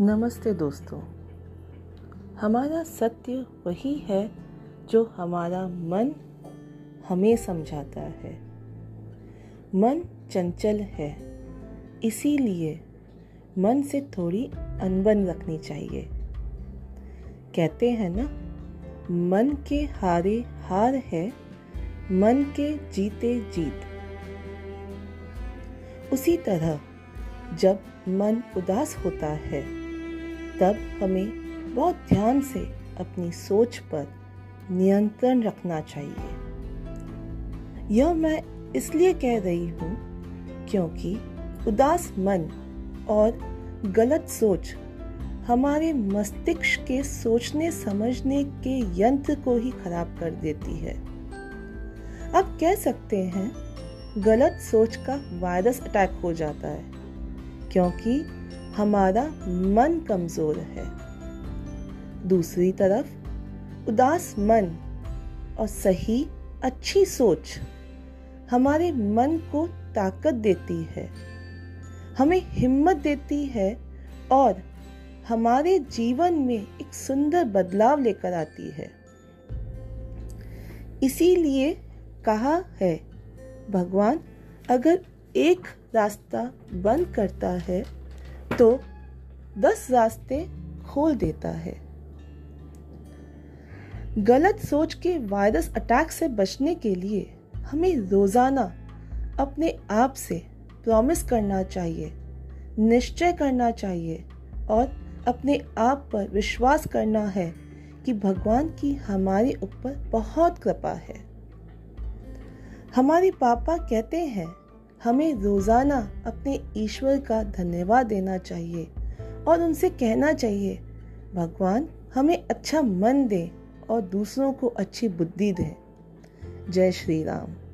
नमस्ते दोस्तों। हमारा सत्य वही है जो हमारा मन हमें समझाता है। मन चंचल है, इसीलिए मन से थोड़ी अनबन रखनी चाहिए। कहते हैं ना, मन के हारे हार है, मन के जीते जीत। उसी तरह जब मन उदास होता है तब हमें बहुत ध्यान से अपनी सोच पर नियंत्रण रखना चाहिए। यह मैं इसलिए कह रही हूँ क्योंकि उदास मन और गलत सोच हमारे मस्तिष्क के सोचने समझने के यंत्र को ही खराब कर देती है। अब कह सकते हैं गलत सोच का वायरस अटैक हो जाता है, क्योंकि हमारा मन कमज़ोर है। दूसरी तरफ़, उदास मन और सही, अच्छी सोच हमारे मन को ताकत देती है। हमें हिम्मत देती है और हमारे जीवन में एक सुंदर बदलाव लेकर आती है। इसीलिए कहा है, भगवान अगर एक रास्ता बंद करता है तो दस रास्ते खोल देता है। गलत सोच के वायरस अटैक से बचने के लिए हमें रोज़ाना अपने आप से प्रॉमिस करना चाहिए, निश्चय करना चाहिए और अपने आप पर विश्वास करना है कि भगवान की हमारे ऊपर बहुत कृपा है। हमारे पापा कहते हैं हमें रोज़ाना अपने ईश्वर का धन्यवाद देना चाहिए और उनसे कहना चाहिए, भगवान, हमें अच्छा मन दे और दूसरों को अच्छी बुद्धि दे। जय श्री राम।